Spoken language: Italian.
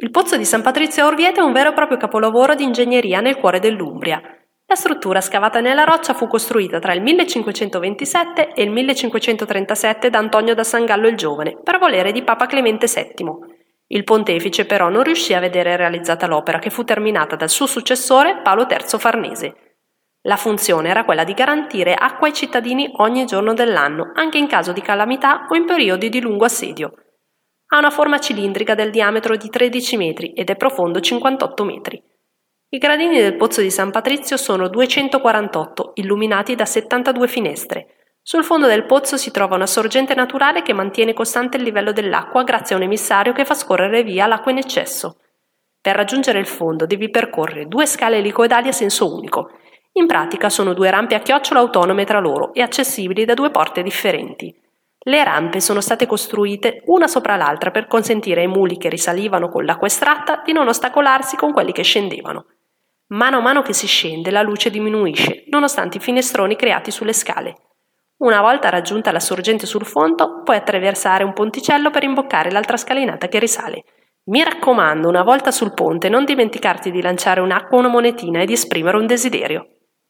Il pozzo di San Patrizio a Orvieto è un vero e proprio capolavoro di ingegneria nel cuore dell'Umbria. La struttura scavata nella roccia fu costruita tra il 1527 e il 1537 da Antonio da San Gallo il Giovane, per volere di Papa Clemente VII. Il pontefice però non riuscì a vedere realizzata l'opera che fu terminata dal suo successore Paolo III Farnese. La funzione era quella di garantire acqua ai cittadini ogni giorno dell'anno, anche in caso di calamità o in periodi di lungo assedio. Ha una forma cilindrica del diametro di 13 metri ed è profondo 58 metri. I gradini del pozzo di San Patrizio sono 248, illuminati da 72 finestre. Sul fondo del pozzo si trova una sorgente naturale che mantiene costante il livello dell'acqua grazie a un emissario che fa scorrere via l'acqua in eccesso. Per raggiungere il fondo devi percorrere due scale elicoidali a senso unico. In pratica sono due rampe a chiocciola autonome tra loro e accessibili da due porte differenti. Le rampe sono state costruite una sopra l'altra per consentire ai muli che risalivano con l'acqua estratta di non ostacolarsi con quelli che scendevano. Mano a mano che si scende la luce diminuisce, nonostante i finestroni creati sulle scale. Una volta raggiunta la sorgente sul fondo, puoi attraversare un ponticello per imboccare l'altra scalinata che risale. Mi raccomando, una volta sul ponte, non dimenticarti di lanciare un'acqua o una monetina e di esprimere un desiderio.